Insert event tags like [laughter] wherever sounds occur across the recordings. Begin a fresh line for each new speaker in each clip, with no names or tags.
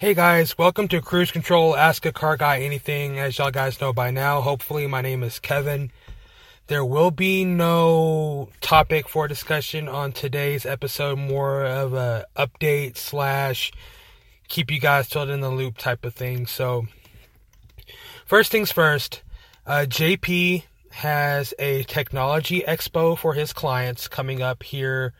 Hey guys, welcome to Cruise Control Ask a Car Guy Anything. As y'all guys know by now, hopefully, my name is Kevin. There will be no topic for discussion on today's episode, more of a update slash keep you guys filled in the loop type of thing. So, first things first, uh, JP has a technology expo for his clients coming up here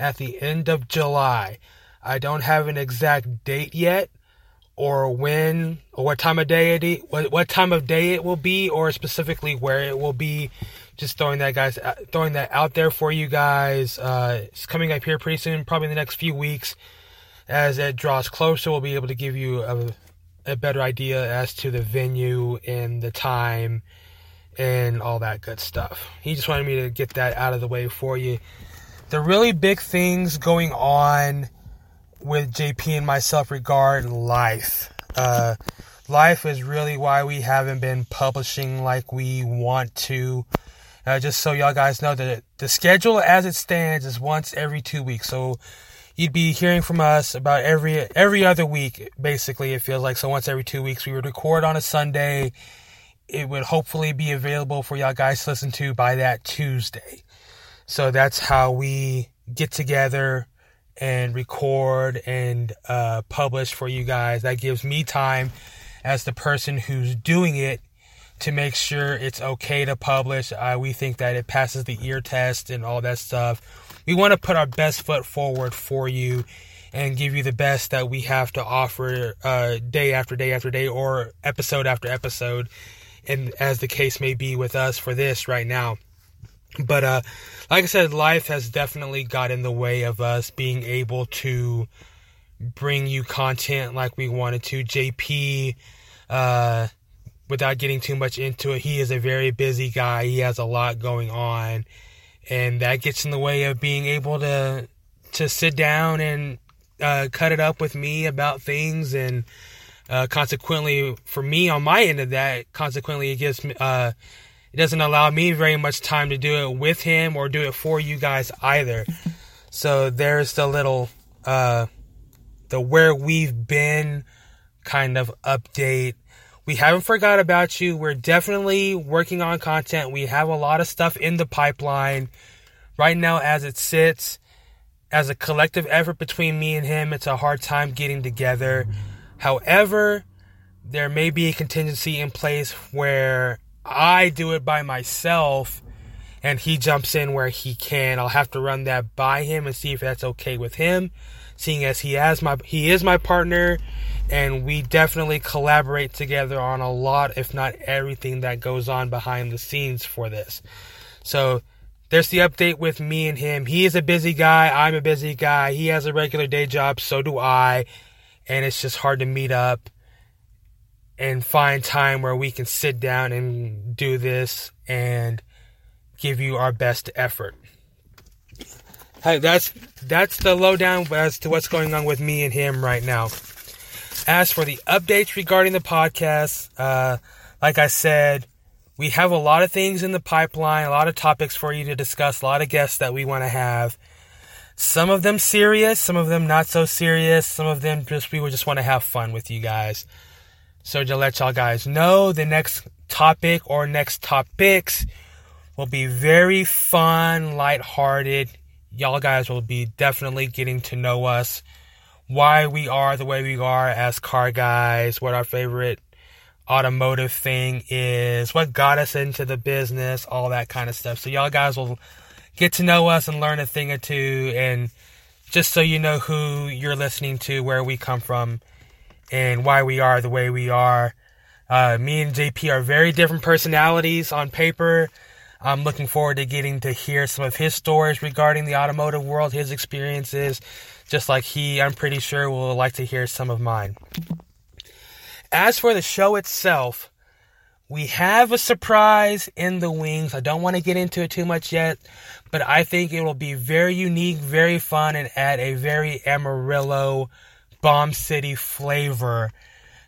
at the end of July. I don't have an exact date yet, or when, or what time of day it, what, what time of day it will be, or specifically where it will be. Just throwing that guys, uh, throwing that out there for you guys. Uh, it's coming up here pretty soon, probably in the next few weeks. As it draws closer, we'll be able to give you a, a better idea as to the venue and the time and all that good stuff. He just wanted me to get that out of the way for you. The really big things going on with JP and myself regard life. Uh, life is really why we haven't been publishing like we want to. Uh, just so y'all guys know that the schedule as it stands is once every two weeks. So you'd be hearing from us about every every other week. Basically, it feels like so once every two weeks we would record on a Sunday. It would hopefully be available for y'all guys to listen to by that Tuesday. So that's how we get together and record and uh, publish for you guys. That gives me time as the person who's doing it to make sure it's okay to publish. Uh, we think that it passes the ear test and all that stuff. We want to put our best foot forward for you and give you the best that we have to offer uh, day after day after day or episode after episode, and as the case may be with us for this right now. But uh, like I said, life has definitely got in the way of us being able to bring you content like we wanted to. JP, uh, without getting too much into it, he is a very busy guy. He has a lot going on, and that gets in the way of being able to to sit down and uh, cut it up with me about things, and uh, consequently, for me on my end of that, consequently, it gives me. Uh, it doesn't allow me very much time to do it with him or do it for you guys either. [laughs] So there's the little uh the where we've been kind of update we haven't forgot about you. We're definitely working on content. We have a lot of stuff in the pipeline right now as it sits. As a collective effort between me and him, it's a hard time getting together. However, there may be a contingency in place where I do it by myself and he jumps in where he can. I'll have to run that by him and see if that's okay with him, seeing as he has my he is my partner and we definitely collaborate together on a lot, if not everything that goes on behind the scenes for this. So there's the update with me and him. He is a busy guy. I'm a busy guy. He has a regular day job. So do I. And it's just hard to meet up and find time where we can sit down and do this and give you our best effort. Hey, that's that's the lowdown as to what's going on with me and him right now. As for the updates regarding the podcast, uh, like I said, we have a lot of things in the pipeline, a lot of topics for you to discuss, a lot of guests that we want to have. Some of them serious, some of them not so serious, some of them just we would just want to have fun with you guys. So to let y'all guys know, the next topic or next topics will be very fun, light-hearted. Y'all guys will be definitely getting to know us why we are the way we are as car guys, what our favorite automotive thing is, what got us into the business, all that kind of stuff. So y'all guys will get to know us and learn a thing or two and just so you know who you're listening to, where we come from, and why we are the way we are. Uh, me and JP are very different personalities on paper. I'm looking forward to getting to hear some of his stories regarding the automotive world, his experiences, just like he, I'm pretty sure, will like to hear some of mine. As for the show itself, we have a surprise in the wings. I don't want to get into it too much yet, but I think it will be very unique, very fun, and add a very Amarillo Bomb City flavor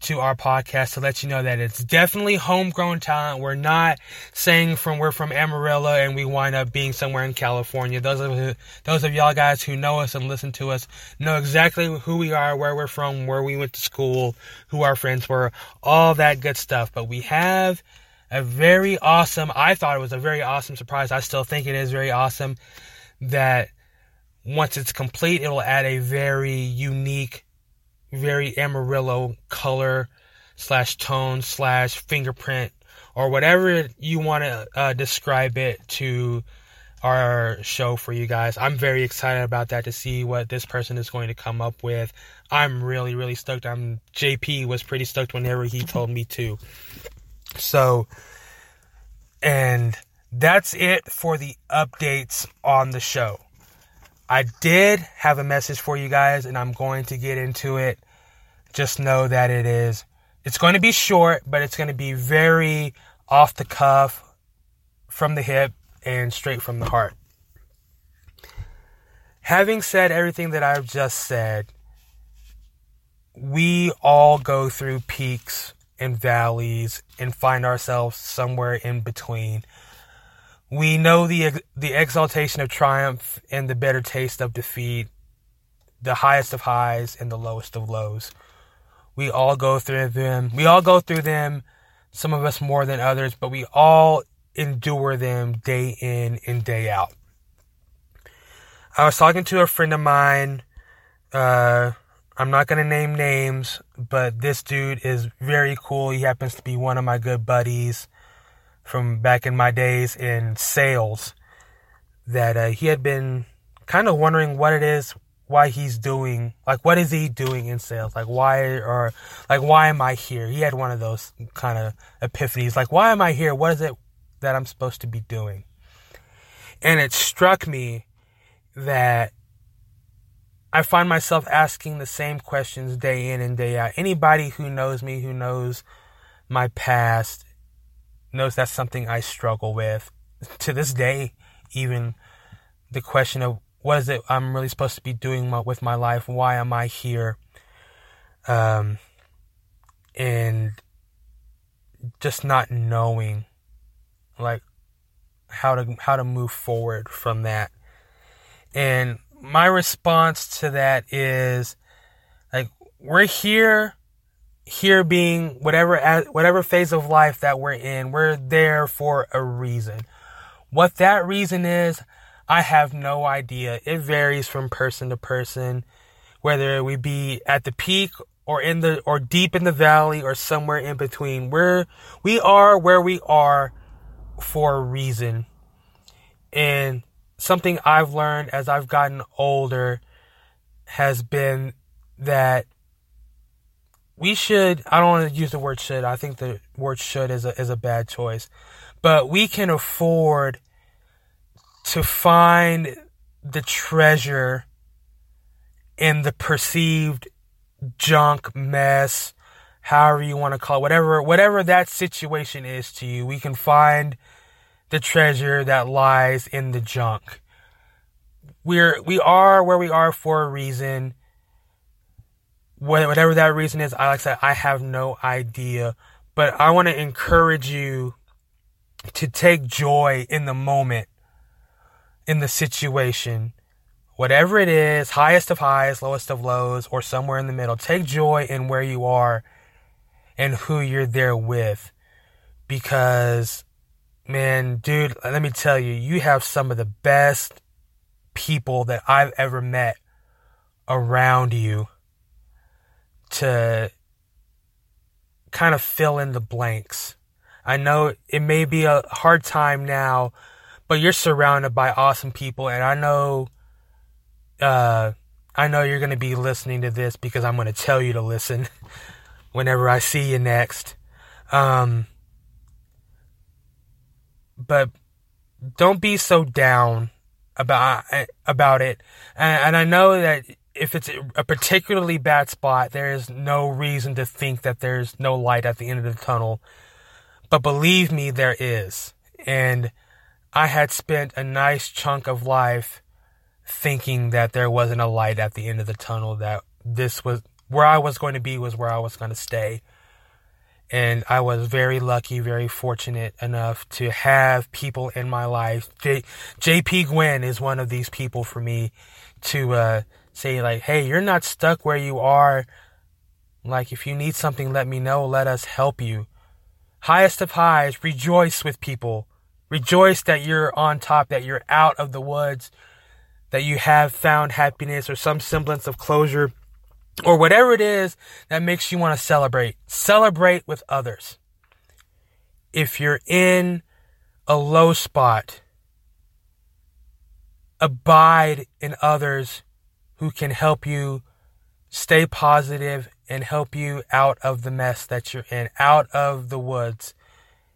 to our podcast to let you know that it's definitely homegrown talent. We're not saying from we're from Amarillo and we wind up being somewhere in California. Those of those of y'all guys who know us and listen to us know exactly who we are, where we're from, where we went to school, who our friends were, all that good stuff. But we have a very awesome, I thought it was a very awesome surprise. I still think it is very awesome that once it's complete, it'll add a very unique very Amarillo color slash tone slash fingerprint or whatever you want to uh, describe it to our show for you guys. I'm very excited about that to see what this person is going to come up with. I'm really, really stoked. I'm JP was pretty stoked whenever he told me to. So, and that's it for the updates on the show. I did have a message for you guys, and I'm going to get into it. Just know that it is, it's going to be short, but it's going to be very off the cuff, from the hip, and straight from the heart. Having said everything that I've just said, we all go through peaks and valleys and find ourselves somewhere in between. We know the the exaltation of triumph and the bitter taste of defeat, the highest of highs and the lowest of lows. We all go through them. We all go through them. Some of us more than others, but we all endure them day in and day out. I was talking to a friend of mine. Uh, I'm not going to name names, but this dude is very cool. He happens to be one of my good buddies from back in my days in sales that uh, he had been kind of wondering what it is why he's doing like what is he doing in sales? Like why or like why am i here? He had one of those kind of epiphanies like why am i here? What is it that i'm supposed to be doing? And it struck me that i find myself asking the same questions day in and day out. Anybody who knows me who knows my past knows that's something I struggle with to this day. Even the question of what is it I'm really supposed to be doing with my life? Why am I here? Um, and just not knowing, like how to how to move forward from that. And my response to that is like we're here here being whatever whatever phase of life that we're in, we're there for a reason. What that reason is, I have no idea. It varies from person to person, whether we be at the peak or in the or deep in the valley or somewhere in between. We're we are where we are for a reason. And something I've learned as I've gotten older has been that we should I don't want to use the word should. I think the word should is a is a bad choice. But we can afford to find the treasure in the perceived junk mess however you want to call it whatever whatever that situation is to you we can find the treasure that lies in the junk we're we are where we are for a reason whatever that reason is, I like I said, I have no idea. But I want to encourage you to take joy in the moment, in the situation. Whatever it is, highest of highs, lowest of lows, or somewhere in the middle, take joy in where you are and who you're there with. Because, man, dude, let me tell you, you have some of the best people that I've ever met around you to kind of fill in the blanks. I know it may be a hard time now, but you're surrounded by awesome people, and I know, uh, I know you're going to be listening to this because I'm going to tell you to listen [laughs] whenever I see you next. Um, but don't be so down about about it, and, and I know that if it's a particularly bad spot, there is no reason to think that there's no light at the end of the tunnel. But believe me, there is. And I had spent a nice chunk of life thinking that there wasn't a light at the end of the tunnel, that this was, where I was going to be was where I was going to stay. And I was very lucky, very fortunate enough to have people in my life. J- JP Gwynn is one of these people for me to uh, say, like, hey, you're not stuck where you are. Like, if you need something, let me know. Let us help you. Highest of highs, rejoice with people. Rejoice that you're on top, that you're out of the woods, that you have found happiness or some semblance of closure or whatever it is that makes you want to celebrate. Celebrate with others. If you're in a low spot, abide in others who can help you stay positive and help you out of the mess that you're in, out of the woods.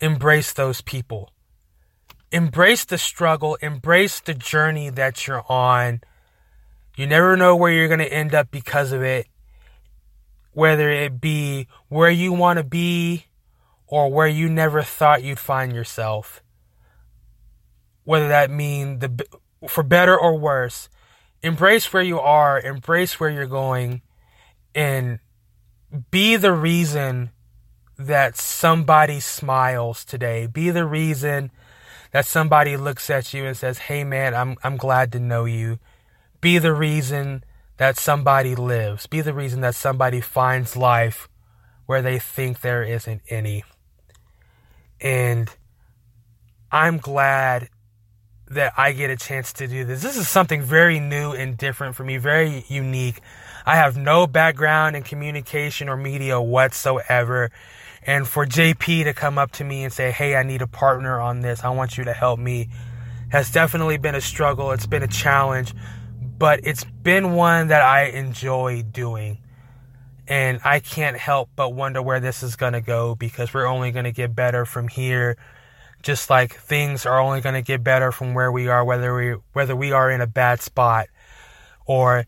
Embrace those people. Embrace the struggle, embrace the journey that you're on you never know where you're going to end up because of it. Whether it be where you want to be or where you never thought you'd find yourself. Whether that mean the for better or worse, embrace where you are, embrace where you're going and be the reason that somebody smiles today. Be the reason that somebody looks at you and says, "Hey man, I'm I'm glad to know you." Be the reason that somebody lives. Be the reason that somebody finds life where they think there isn't any. And I'm glad that I get a chance to do this. This is something very new and different for me, very unique. I have no background in communication or media whatsoever. And for JP to come up to me and say, Hey, I need a partner on this. I want you to help me has definitely been a struggle. It's been a challenge, but it's been one that I enjoy doing. And I can't help but wonder where this is going to go because we're only going to get better from here. Just like things are only going to get better from where we are, whether we, whether we are in a bad spot or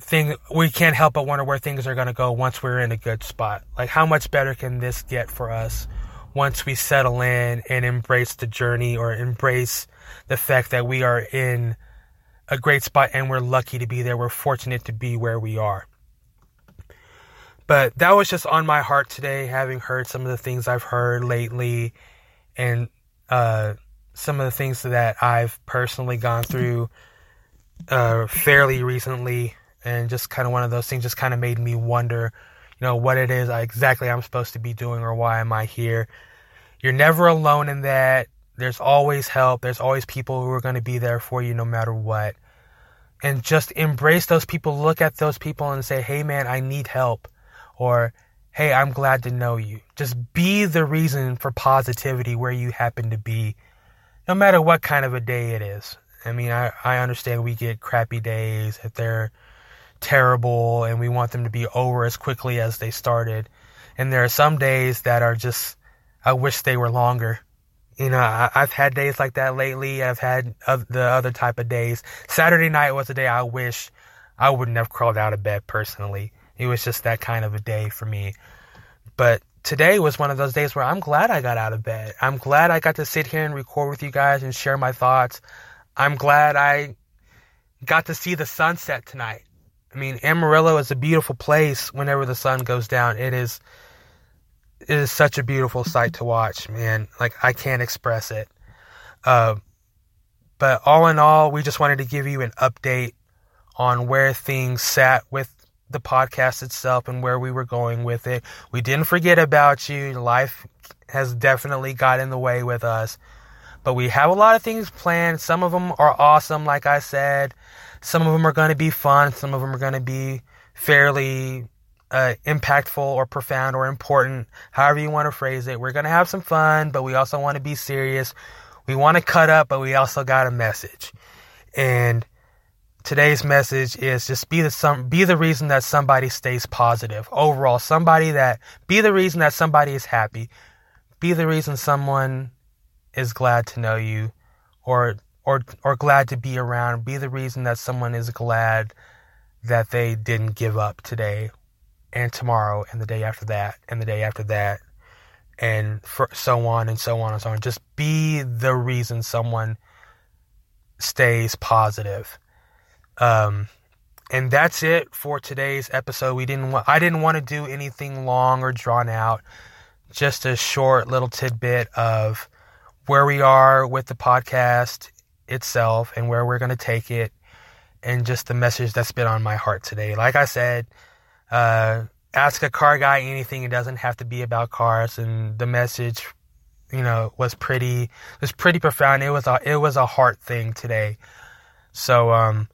thing, we can't help but wonder where things are going to go once we're in a good spot. Like how much better can this get for us once we settle in and embrace the journey or embrace the fact that we are in a great spot and we're lucky to be there. We're fortunate to be where we are. But that was just on my heart today, having heard some of the things I've heard lately and uh, some of the things that I've personally gone through uh, fairly recently. And just kind of one of those things just kind of made me wonder, you know, what it is exactly I'm supposed to be doing or why am I here. You're never alone in that. There's always help. There's always people who are going to be there for you no matter what. And just embrace those people. Look at those people and say, hey, man, I need help. Or, hey, I'm glad to know you. Just be the reason for positivity where you happen to be, no matter what kind of a day it is. I mean, I, I understand we get crappy days, that they're terrible, and we want them to be over as quickly as they started. And there are some days that are just, I wish they were longer. You know, I, have had days like that lately. I've had the other type of days. Saturday night was a day I wish I wouldn't have crawled out of bed personally. It was just that kind of a day for me. But today was one of those days where I'm glad I got out of bed. I'm glad I got to sit here and record with you guys and share my thoughts. I'm glad I got to see the sunset tonight. I mean, Amarillo is a beautiful place whenever the sun goes down. It is it is such a beautiful sight to watch, man. Like I can't express it. Uh, but all in all, we just wanted to give you an update on where things sat with the podcast itself and where we were going with it. We didn't forget about you. Life has definitely got in the way with us. But we have a lot of things planned. Some of them are awesome, like I said. Some of them are going to be fun. Some of them are going to be fairly uh, impactful or profound or important, however you want to phrase it. We're going to have some fun, but we also want to be serious. We want to cut up, but we also got a message. And today's message is just be the some be the reason that somebody stays positive. Overall, somebody that be the reason that somebody is happy. Be the reason someone is glad to know you or or or glad to be around. Be the reason that someone is glad that they didn't give up today and tomorrow and the day after that and the day after that and for, so on and so on and so on. Just be the reason someone stays positive. Um, and that's it for today's episode. We didn't I didn't want to do anything long or drawn out. Just a short little tidbit of where we are with the podcast itself and where we're going to take it and just the message that's been on my heart today. Like I said, uh, ask a car guy anything. It doesn't have to be about cars. And the message, you know, was pretty, was pretty profound. It was a, it was a heart thing today. So, um,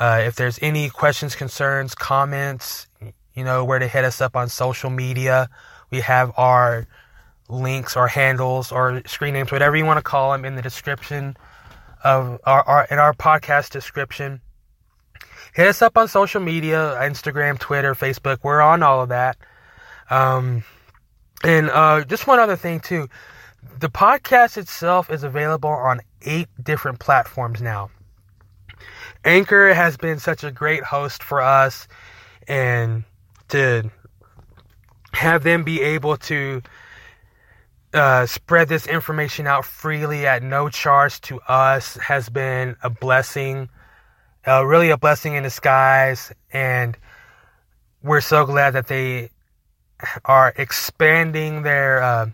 uh, if there's any questions, concerns, comments, you know, where to hit us up on social media. We have our links or handles or screen names, whatever you want to call them, in the description of our, our in our podcast description. Hit us up on social media, Instagram, Twitter, Facebook. We're on all of that. Um, and uh, just one other thing too, the podcast itself is available on eight different platforms now. Anchor has been such a great host for us, and to have them be able to uh, spread this information out freely at no charge to us has been a blessing, uh, really a blessing in disguise. And we're so glad that they are expanding their uh,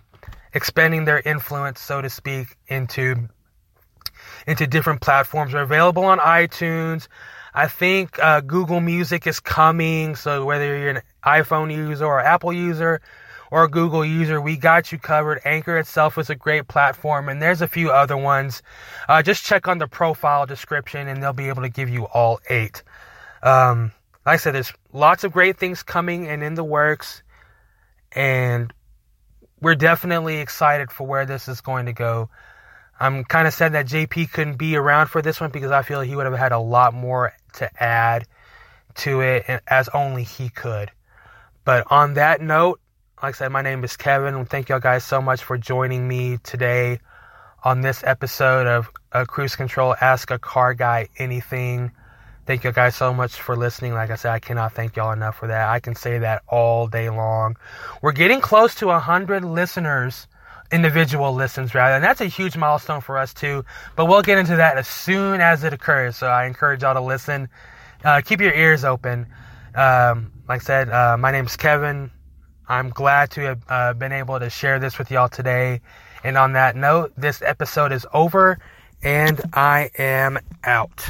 expanding their influence, so to speak, into into different platforms. They're available on iTunes. I think uh, Google Music is coming. So whether you're an iPhone user or Apple user or a Google user, we got you covered. Anchor itself is a great platform, and there's a few other ones. Uh, just check on the profile description, and they'll be able to give you all eight. Um, like I said, there's lots of great things coming and in the works, and we're definitely excited for where this is going to go. I'm kind of sad that JP couldn't be around for this one because I feel he would have had a lot more to add to it as only he could. But on that note, like I said, my name is Kevin. Thank y'all guys so much for joining me today on this episode of uh, Cruise Control Ask a Car Guy Anything. Thank you guys so much for listening. Like I said, I cannot thank y'all enough for that. I can say that all day long. We're getting close to 100 listeners individual listens rather. And that's a huge milestone for us too. But we'll get into that as soon as it occurs. So I encourage y'all to listen. Uh, keep your ears open. Um, like I said, uh, my name's Kevin. I'm glad to have uh, been able to share this with y'all today. And on that note, this episode is over and I am out.